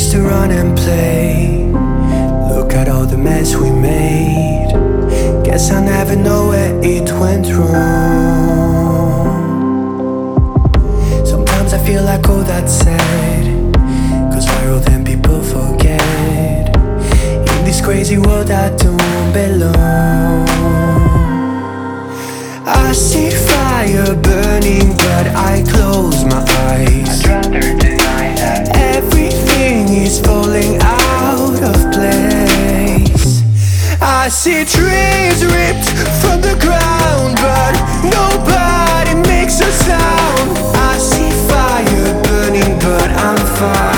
used to run and play. Look at all the mess we made. Guess I never know where it went wrong. Sometimes I feel like all that's sad. Cause viral then people forget. In this crazy world I don't see trees ripped from the ground, but nobody makes a sound. I see fire burning, but I'm fine.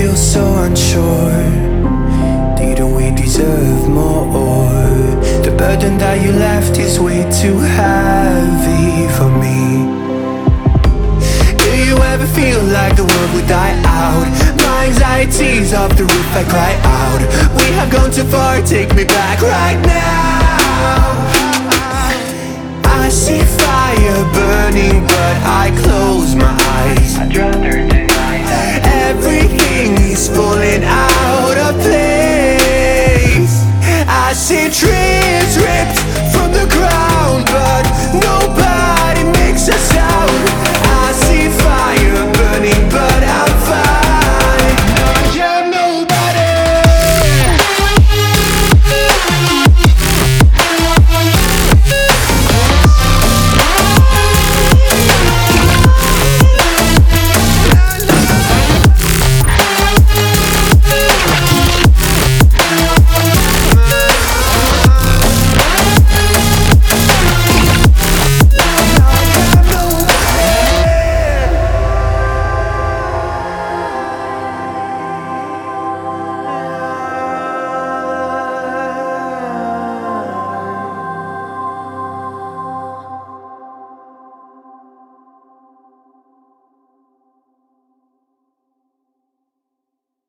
Feels so unsure. Didn't we deserve more? The burden that you left is way too heavy for me. Do you ever feel like the world would die out? My anxiety's off the roof, I cry out. We have gone too far, take me back right now. I see fire burning, see trees ripped